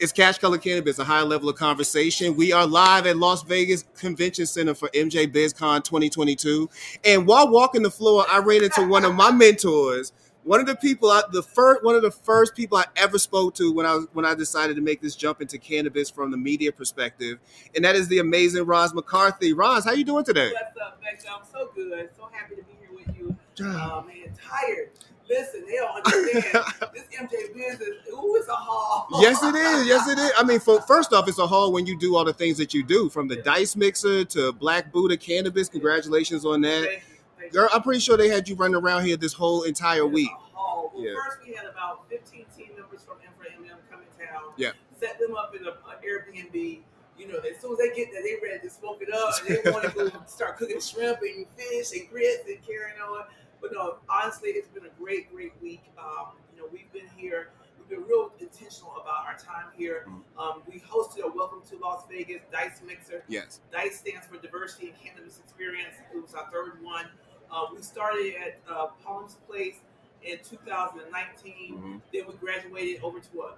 It's Cash Color Cannabis, a high level of conversation. We are live at Las Vegas Convention Center for MJ BizCon 2022. And while walking the floor, I ran into one of my mentors. One of the people, I, the first, one of the first people I ever spoke to when I was when I decided to make this jump into cannabis from the media perspective, and that is the amazing Roz McCarthy. Roz, how you doing today? What's up, Becca? I'm so good. So happy to be here with you. Oh man, um, tired. Listen, they don't understand. this MJ business, ooh, it's a haul. yes, it is. Yes, it is. I mean, for, first off, it's a haul when you do all the things that you do, from the Yeah. dice mixer to Black Buddha cannabis. Congratulations on that, Thank you. Thank girl. I'm pretty sure they had you running around here this whole entire you. week. A haul. Well, Yeah. first we had about 15 team members from M for MM come in town. Yeah. Set them up in a, a Airbnb. You know, as soon as they get there, they ready to smoke it up. And they want to go start cooking shrimp and fish and grits and carrying on. But no, honestly, it's been a great, great week. Um, you know, we've been here. We've been real intentional about our time here. Mhm. Um, we hosted a Welcome to Las Vegas Dice Mixer. Yes. DICE stands for Diversity and Cannabis Experience. It was our third one. Uh, we started at uh, Palms Place in 2019. Mhm. Then we graduated over to an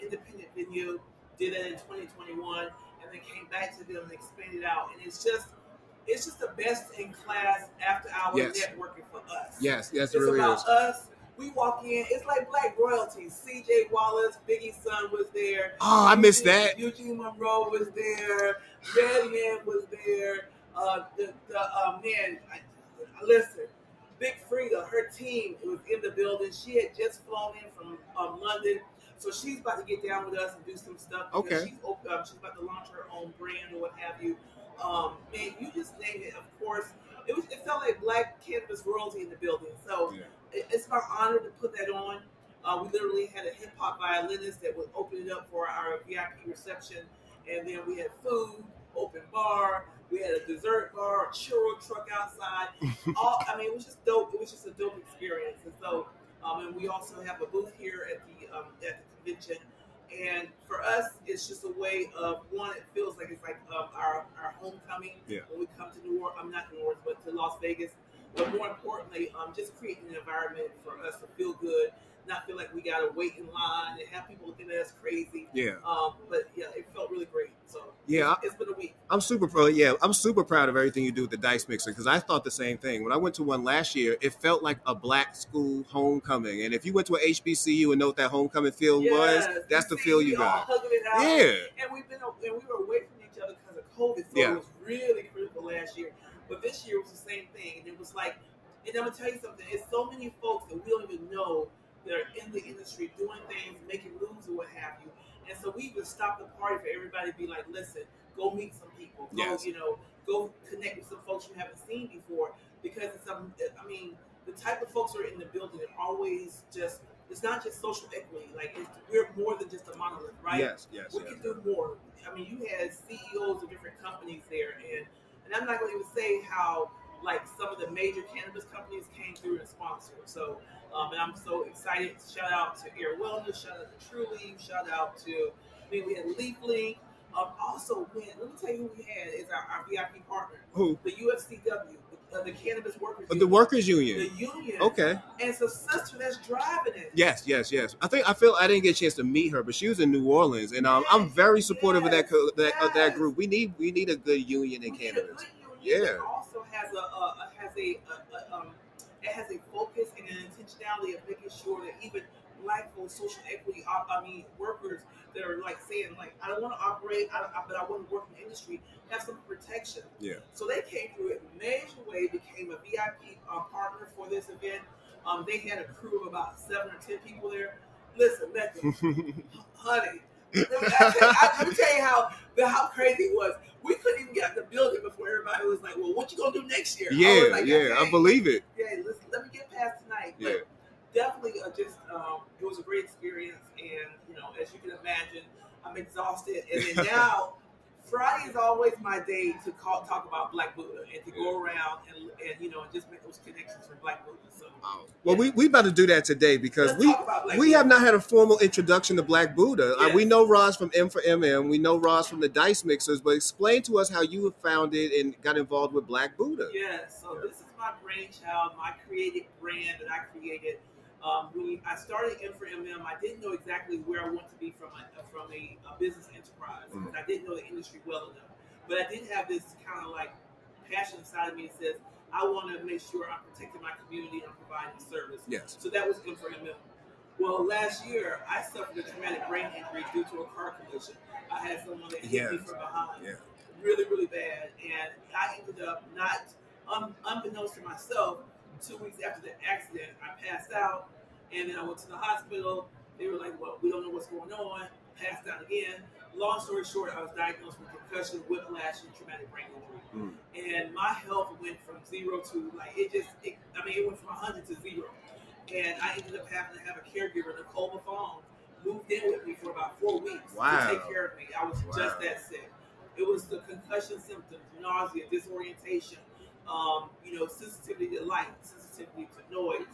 independent venue, did it in 2021, and then came back to them and expanded out. And it's just, it's just the best in class after hour Yes. networking for us. Yes. Yes, it It's really about is. us. We walk in, it's like black royalty. CJ Wallace, Biggie's son was there. Oh, I missed Eugene- that. Eugene Monroe was there. Redman was there. Uh, the the uh, man, I, listen, Big Freedia, her team was in the building. She had just flown in from um, London, so she's about to get down with us and do some stuff. because Okay. she's um, she's about to launch her own brand or what have you. Um, man, you just name it. Of course, it was. It felt like black cannabis royalty in the building. So Yeah. it- it's my honor to put that on. Uh, we literally had a hip hop violinist that would open it up for our VIP reception, and then we had food, open bar. We had a dessert bar, a churro truck outside. All I mean, it was just dope. It was just a dope experience. And so, um, and we also have a booth here at the um, at the convention. And for us, it's just a way of one. It feels like it's like um, our our homecoming Yeah. when we come to New Orleans. I'm not New Orleans, but to Las Vegas. But more importantly, um, just creating an environment for us to feel good, not feel like we gotta wait in line and have people looking at us crazy. Yeah. Um, but yeah, it felt really great. So Yeah, it's, it's been a week. I'm super proud. Yeah, I'm super proud of everything you do with the dice mixer because I thought the same thing. When I went to one last year, it felt like a black school homecoming. And if you went to a HBCU and know what that homecoming feel was, that's the feel you got. Hugging it out. Yeah. And we've been and we were away from each other because of COVID, so Yeah. it was really critical last year. But this year was the same thing, and it was like, and I'm gonna tell you something. It's so many folks that we don't even know that are in the industry doing things, making moves, or what have you. And so we even stopped the party for everybody to be like, listen, go meet some people, go, Yes. you know, go connect with some folks you haven't seen before, because it's um, I mean, the type of folks who are in the building are always just. It's not just social equity. Like it's, we're more than just a monolith, right? Yes, yes, we yes. can do more. I mean, you had CEOs of different companies there, and and I'm not going to even say how like some of the major cannabis companies came through and sponsored. So, um, and I'm so excited. Shout out to Ayr Wellness. Shout out to Truly. Shout out to I mean, we had LeafLink. Um, also, when, let me tell you who we had is our, our VIP partner, Who? the UFCW, the, uh, the Cannabis Workers. The Workers Union. The union. union. And it's a sister that's driving it. Yes, yes, yes. I think I feel I didn't get a chance to meet her, but she was in New Orleans, and um, I'm very supportive of that that of that group. We need we need a good union in We cannabis. union Yeah. Has a, has a, a, a um it has a focus and an intentionality of making sure that even black folks, social equity, I, I mean workers that are like saying like I don't want to operate, I, I, but I want to work in the industry, have some protection. Yeah. So they came through it major way, became a VIP um, partner for this event. Um, they had a crew of about seven or ten people there. Listen, honey. Let me, I tell, I, let me tell you how how crazy it was. We couldn't even get out the building before everybody was like, "Well, what you gonna do next year?" I yeah, like, yeah, I believe it. Yeah, listen, let me get past tonight. Yeah. Definitely, uh, just um, it was a great experience, and you know, as you can imagine, I'm exhausted. And then now, Friday is always my day to call, talk about Black Buddha and to go around and, and you know and just make those connections for Black Buddha. So Well, we we about to do that today because let's we talk about Black we Buddha. have not had a formal introduction to Black Buddha. Uh, we know Roz from M for MM. We know Roz from the Dice Mixers. But explain to us how you have founded and got involved with Black Buddha. Yes, so this is my brainchild, my creative brand that I created. Um, when I started M for MM, I didn't know exactly where I wanted to be from a, from a, a business enterprise Mm. because I didn't know the industry well enough. But I did have this kind of like passion inside of me that says I want to make sure I'm protecting my community and I'm providing service. Yes. So that was good for him. Well, last year I suffered a traumatic brain injury due to a car collision. I had someone that hit me from behind, Yeah. really, really bad, and I ended up not, un, unbeknownst to myself, two weeks after the accident, I passed out, and then I went to the hospital. They were like, "Well, we don't know what's going on." Passed out again. Long story short, I was diagnosed with concussion, whiplash, and traumatic brain injury Mm. and my health went from zero to like it just it, I mean it went from hundred to zero, and I ended up having to have a caregiver, Nicole Buffon, moved in with me for about four weeks Wow. to take care of me. I was Wow. just that sick. It was the concussion symptoms, nausea, disorientation, um, you know, sensitivity to light, sensitivity to noise,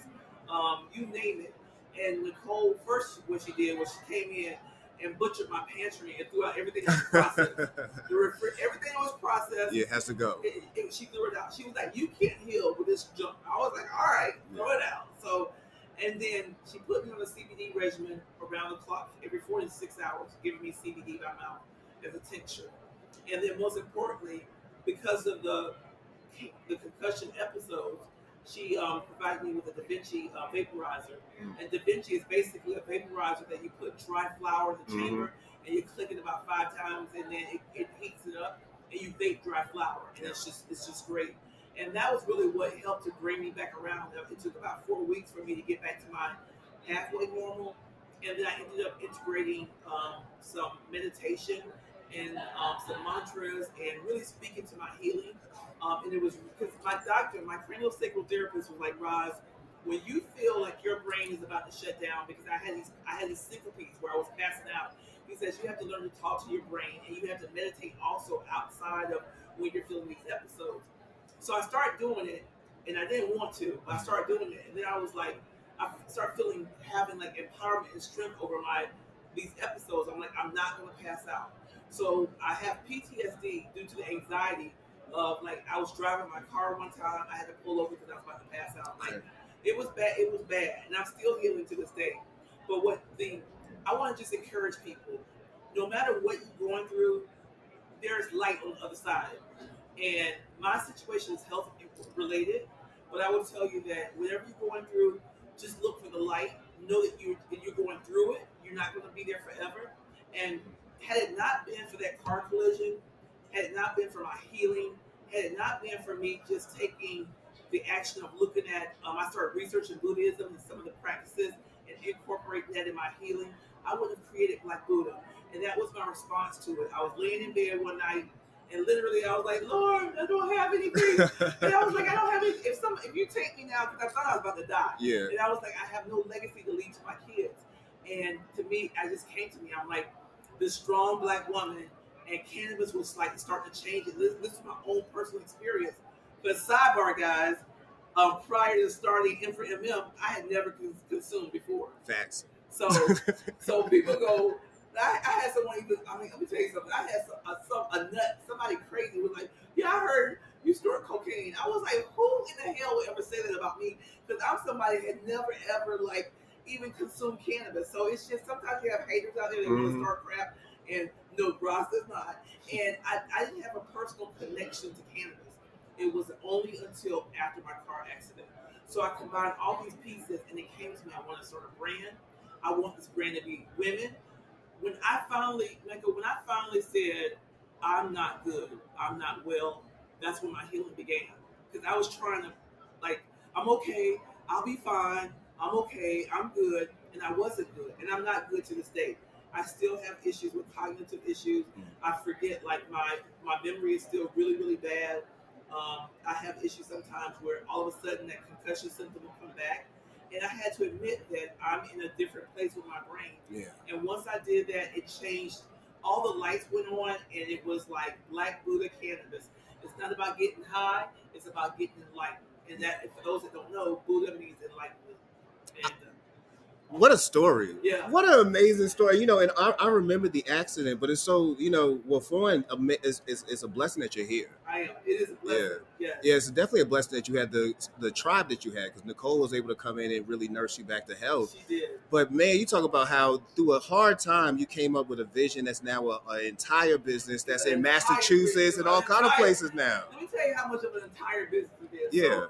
um, you name it. And Nicole, first what she did was she came in and butchered my pantry and threw out everything that was processed. the refri- everything that was processed yeah, it has to go. it, it, she threw it out. She was like, "You can't heal with this junk." I was like, "All right, throw it out." So, and then she put me on a CBD regimen around the clock, every four to six hours, giving me CBD by mouth as a tincture. And then, most importantly, because of the the concussion episodes, she um, provided me with a Da Vinci uh, vaporizer. Mm. And Da Vinci is basically a vaporizer that you put dry flower in the Mhm. chamber and you click it about five times, and then it, it heats it up and you bake dry flower, and it's just it's just great. And that was really what helped to bring me back around. It took about four weeks for me to get back to my halfway normal, and then I ended up integrating um, some meditation and um, some mantras and really speaking to my healing. Um, and it was because my doctor, my craniosacral therapist, was like, "Roz, when you feel like your brain is about to shut down, because I had these I had these syncopes where I was passing out." He says you have to learn to talk to your brain, and you have to meditate also outside of when you're feeling these episodes. So I started doing it, and I didn't want to, but I started doing it, and then I was like, I start feeling having like empowerment and strength over my these episodes. I'm like, I'm not going to pass out. So I have PTSD due to the anxiety of like I was driving my car one time, I had to pull over because I was about to pass out. Like it was bad. It was bad, and I'm still healing to this day. But what the I want to just encourage people, no matter what you're going through, there's light on the other side. And my situation is health related, but I will tell you that whatever you're going through, just look for the light. Know that you that you're going through it. You're not going to be there forever. And had it not been for that car collision, had it not been for my healing, had it not been for me just taking the action of looking at, um, I started researching Buddhism and some of the practices and incorporating that in my healing, I would have created Black Buddha. And that was my response to it. I was laying in bed one night and literally I was like, Lord, I don't have anything. and I was like, I don't have any. If some, if you take me now, because I thought I was about to die. yeah. And I was like, I have no legacy to leave to my kids. And to me, I just came to me. I'm like, this strong black woman, and cannabis was like starting to change it. This, this is my own personal experience. But sidebar, guys, um, prior to starting M for MM, I had never consumed before. Facts. So, so people go. I, I had someone even. I mean, let me tell you something. I had some, a, some a nut. Somebody crazy was like, "Yeah, I heard you snort cocaine." I was like, "Who in the hell would ever say that about me?" Because I'm somebody that had never ever like even consume cannabis. So it's just sometimes you have haters out there that want Mhm. to start crap, and no, Roz does not. And I, I didn't have a personal connection to cannabis. It was only until after my car accident. So I combined all these pieces, and it came to me. I want to start a brand. I want this brand to be women. When I finally, like, when I finally said, I'm not good, I'm not well, that's when my healing began. Because I was trying to, like, I'm okay, I'll be fine, I'm okay, I'm good, and I wasn't good, and I'm not good to this day. I still have issues with cognitive issues. I forget, like, my my memory is still really, really bad. Um, I have issues sometimes where all of a sudden that concussion symptom will come back. And I had to admit that I'm in a different place with my brain. Yeah. And once I did that, it changed. All the lights went on, and it was like Black Buddha cannabis. It's not about getting high; it's about getting enlightened. And that, for those that don't know, Buddha means enlightenment. What a story! Yeah. What an amazing story! You know, and I, I remember the accident, but it's so you know, well, for it's, it's, it's a blessing that you're here. I am. It is a blessing. Yeah. Yeah, it's definitely a blessing that you had the the tribe that you had because Nicole was able to come in and really nurse you back to health. She did. But man, you talk about how through a hard time you came up with a vision that's now an entire business that's in An entire Massachusetts business, and all kind of places now. Let me tell you how much of an entire business it is. Yeah. So,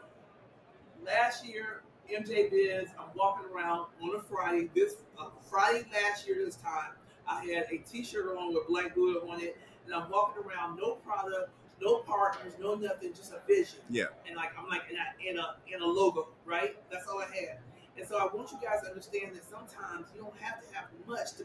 last year, MJ Biz, I'm walking around on a Friday. This uh, Friday last year, this time, I had a T-shirt on with Black Buddha on it, and I'm walking around, no product, no partners, no nothing, just a vision. Yeah. And like I'm like in a in a in a logo, right? That's all I had. And so I want you guys to understand that sometimes you don't have to have much to.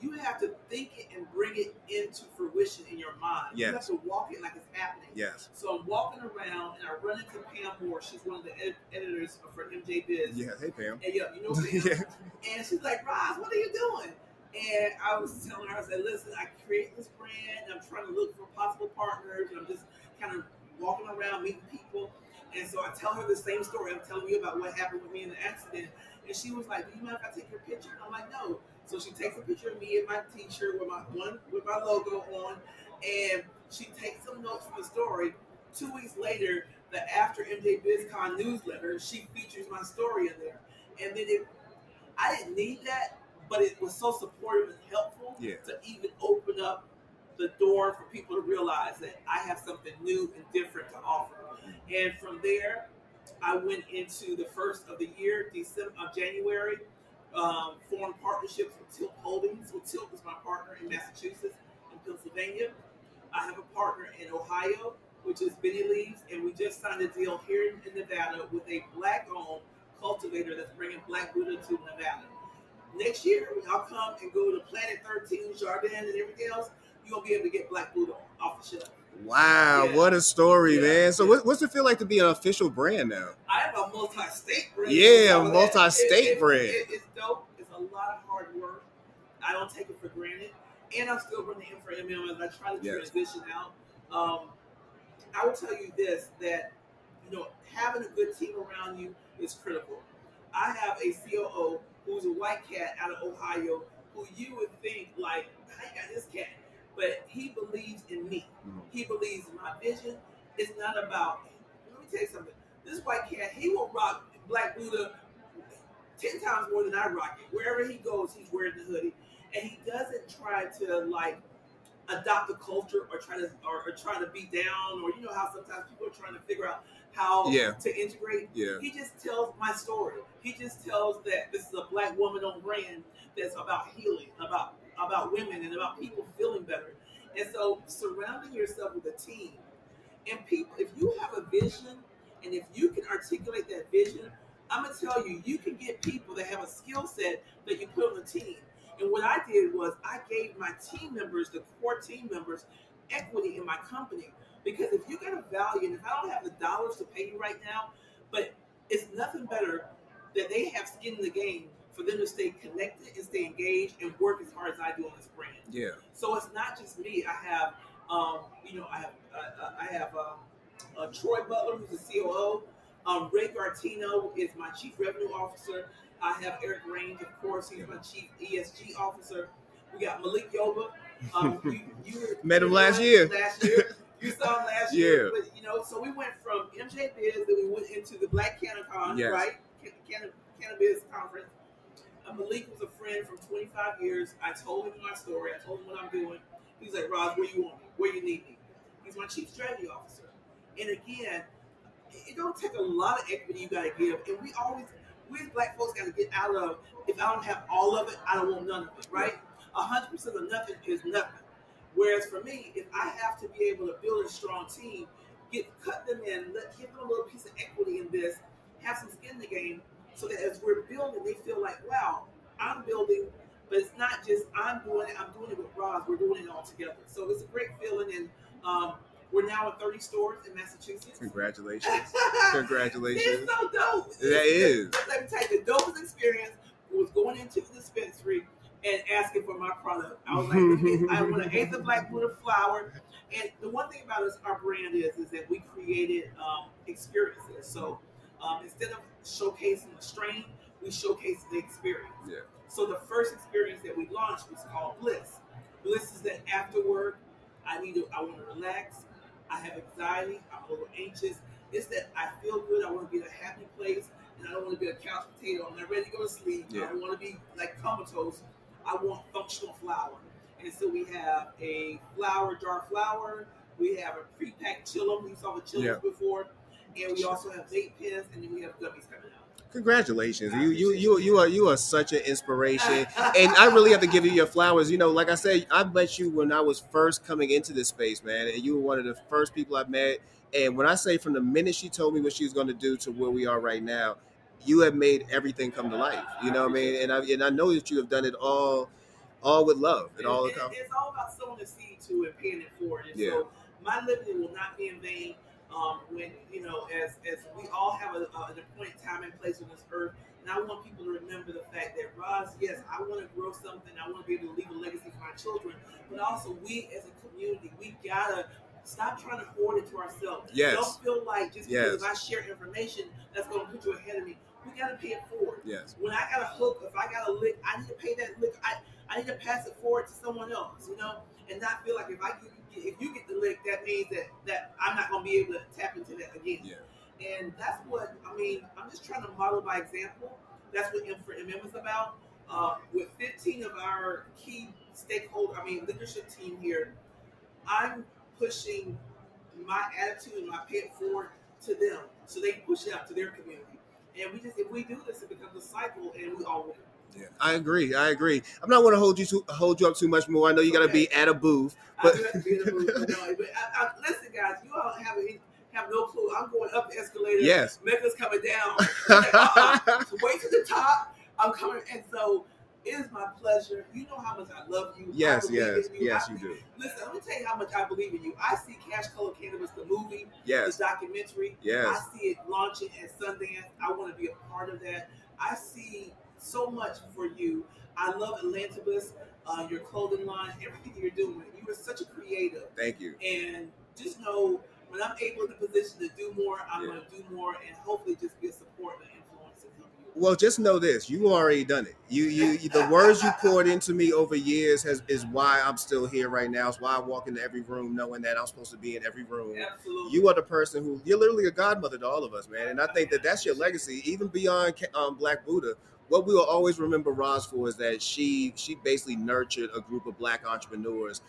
You have to think it and bring it into fruition in your mind. Yes. You have to walk it like it's happening. Yes. So I'm walking around and I run into Pam Moore. She's one of the ed- editors for MJ Biz. Yeah. Hey Pam. And yeah, you know Pam. yeah. And she's like, Roz, what are you doing? And I was telling her, I said, listen, I created this brand. I'm trying to look for possible partners. And I'm just kind of walking around meeting people. And so I tell her the same story. I'm telling you about what happened with me in the accident. And she was like, do you mind if I take your picture? And I'm like, no. So she takes a picture of me in my t-shirt with my one with my logo on. And she takes some notes from the story. Two weeks later, the After MJ BizCon newsletter, she features my story in there. And then it, I didn't need that, but it was so supportive and helpful Yeah. to even open up the door for people to realize that I have something new and different to offer. Mm-hmm. And from there, I went into the first of the year, December of January, um, formed partnerships with Tilt Holdings. Well, Tilt is my partner in Massachusetts and Pennsylvania. I have a partner in Ohio, which is Benny Leaves, and we just signed a deal here in Nevada with a black-owned cultivator that's bringing Black Buddha to Nevada. Next year, y'all come and go to Planet 13, Jardin, and everything else, gonna be able to get Black Buddha off the shelf. Wow. Yeah. What a story, Yeah. man. So Yeah. what's it feel like to be an official brand now? I have a multi-state brand. Yeah, So multi-state it- it- brand. it- it's dope. It's a lot of hard work. I don't take it for granted, and I'm still running M for MM as I try to Yes. transition out. Um, I will tell you this: that you know, having a good team around you is critical. I have a COO who's a white cat out of Ohio, who you would think like, I got this cat, but he believes in me. Mhm. He believes in my vision. It's not about. Let me tell you something. This white cat, he will rock Black Buddha ten times more than I rock it. Wherever he goes, he's wearing the hoodie, and he doesn't try to like adopt the culture or try to or, or try to be down or you know how sometimes people are trying to figure out how Yeah. to integrate. Yeah. He just tells my story. He just tells that this is a black woman on brand that's about healing, about about women, and about people feeling better. And so, surrounding yourself with a team and people, if you have a vision and if you can articulate that vision, I'm gonna tell you, you can get people that have a skill set that you put on the team. And what I did was I gave my team members, the core team members, equity in my company. Because if you get a value, and if I don't have the dollars to pay you right now, but it's nothing better that they have skin in the game for them to stay connected and stay engaged and work as hard as I do on this brand. Yeah. So it's not just me. I have, um, you know, I have, uh, I have um, uh, Troy Butler, who's the COO. Um, Ray Gartino is my chief revenue officer. I have Eric Range, of course, he's my chief ESG officer. We got Malik Yoba. Um, you, you Met him last year. Last year, you saw him last Yeah. year. But you know, so we went from MJ Biz, then we went into the Black CannaCon, Yes. right? Can- Canna- Cannabis conference. Uh, Malik was a friend from 25 years. I told him my story. I told him what I'm doing. He's like, Roz, where you want me? Where you need me? He's my chief strategy officer. And again, it it don't take a lot of equity you got to give. And we always, we as black folks got to get out of, if I don't have all of it, I don't want none of it, right? A 100% of nothing is nothing. Whereas for me, if I have to be able to build a strong team, get cut them in, let, give them a little piece of equity in this, have some skin in the game, so that as we're building, they feel like, wow, I'm building, but it's not just I'm doing it. I'm doing it with Roz. We're doing it all together. So it's a great feeling, and um, we're now in 30 stores in Massachusetts. Congratulations. Congratulations. It's so dope. That is. Let me tell you, the dopest experience was going into the dispensary and asking for my product. I was like, I want an eighth of black Buddha flower. And the one thing about us, our brand is, is that we created um, experiences. So um, instead of showcasing the strain, we we showcase the experience. Yeah. So the first experience that we launched was called Bliss. Bliss is that after work, I need to, I want to relax. I have anxiety. I'm a little anxious. It's that I feel good. I want to be in a happy place, and I don't want to be a couch potato. I'm not ready to go to sleep. Yeah. I don't want to be like comatose. I want functional flower. And so we have a flower jar flower. We have a pre-packed chillum. We saw the chillums Yeah. before, and we also have vape pens, and then we have gummies coming out. Congratulations. You you you you are you are such an inspiration. And I really have to give you your flowers. You know, like I said, I met you when I was first coming into this space, man. And you were one of the first people I met. And when I say from the minute she told me what she was going to do to where we are right now, you have made everything come to life. You know what I mean? And I and I know that you have done it all all with love and all It- it's all about sowing the seed to and paying it forward. And Yeah. so my living will not be in vain. Um, when you know, as as we all have a, a, an appointed time and place on this earth, and I want people to remember the fact that Roz, yes, I want to grow something. I want to be able to leave a legacy for my children, but also we as a community, we gotta stop trying to hoard it to ourselves. Yes. Don't feel like just Yes. because if I share information that's going to put you ahead of me, we gotta pay it forward Yes. when I got a hook, if I got a lick, I need to pay that lick. I, I need to pass it forward to someone else, you know, and not feel like if I get, if you get the lick, that means that that I'm not gonna be able to tap into that again. Yeah. And that's what I mean. I'm just trying to model by example. That's what M for MM is about. Uh, with 15 of our key stakeholder, I mean leadership team here, I'm pushing my attitude and my pay it forward to them, so they can push it out to their community. And we just, if we do this, it becomes a cycle, and we all win. Yeah. I agree. I agree. I'm not going to hold you to hold you up too much more. I know you got to be at a booth. But- I do have to be in the mood, no, but I, I, listen, guys, you all have a, have no clue. I'm going up the escalator. Yes. Mecca's coming down. Like, uh-uh. Way to the top. I'm coming, and so is my pleasure. You know how much I love you. Yes, yes, you. yes, I- you do. Listen, let me tell you how much I believe in you. I see Cash Color Cannabis, the movie, Yes. the documentary. Yes. I see it launching at Sundance. I want to be a part of that. I see so much for you. I love Atlantabus, uh, your clothing line, everything you're doing. You are such a creative. Thank you. And just know when I'm able in the position to do more, I'm Yeah. going to do more and hopefully just be a support and an influence and help you. Well, just know this: you already done it. You, you, the words you poured into me over years has is why I'm still here right now. It's why I walk into every room knowing that I'm supposed to be in every room. Absolutely. You are the person who you're literally a godmother to all of us, man. And I think that that's your legacy, even beyond um, Black Buddha. What we will always remember Roz for is that she she basically nurtured a group of Black entrepreneurs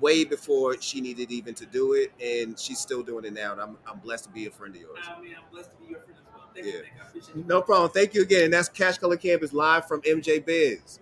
way before she needed even to do it, and she's still doing it now. And I'm I'm blessed to be a friend of yours. I mean, I'm blessed to be your friend Yeah. you, Nick. I appreciate you. No problem. Thank you again. And that's Cash Color Cannabis live from MJ Biz.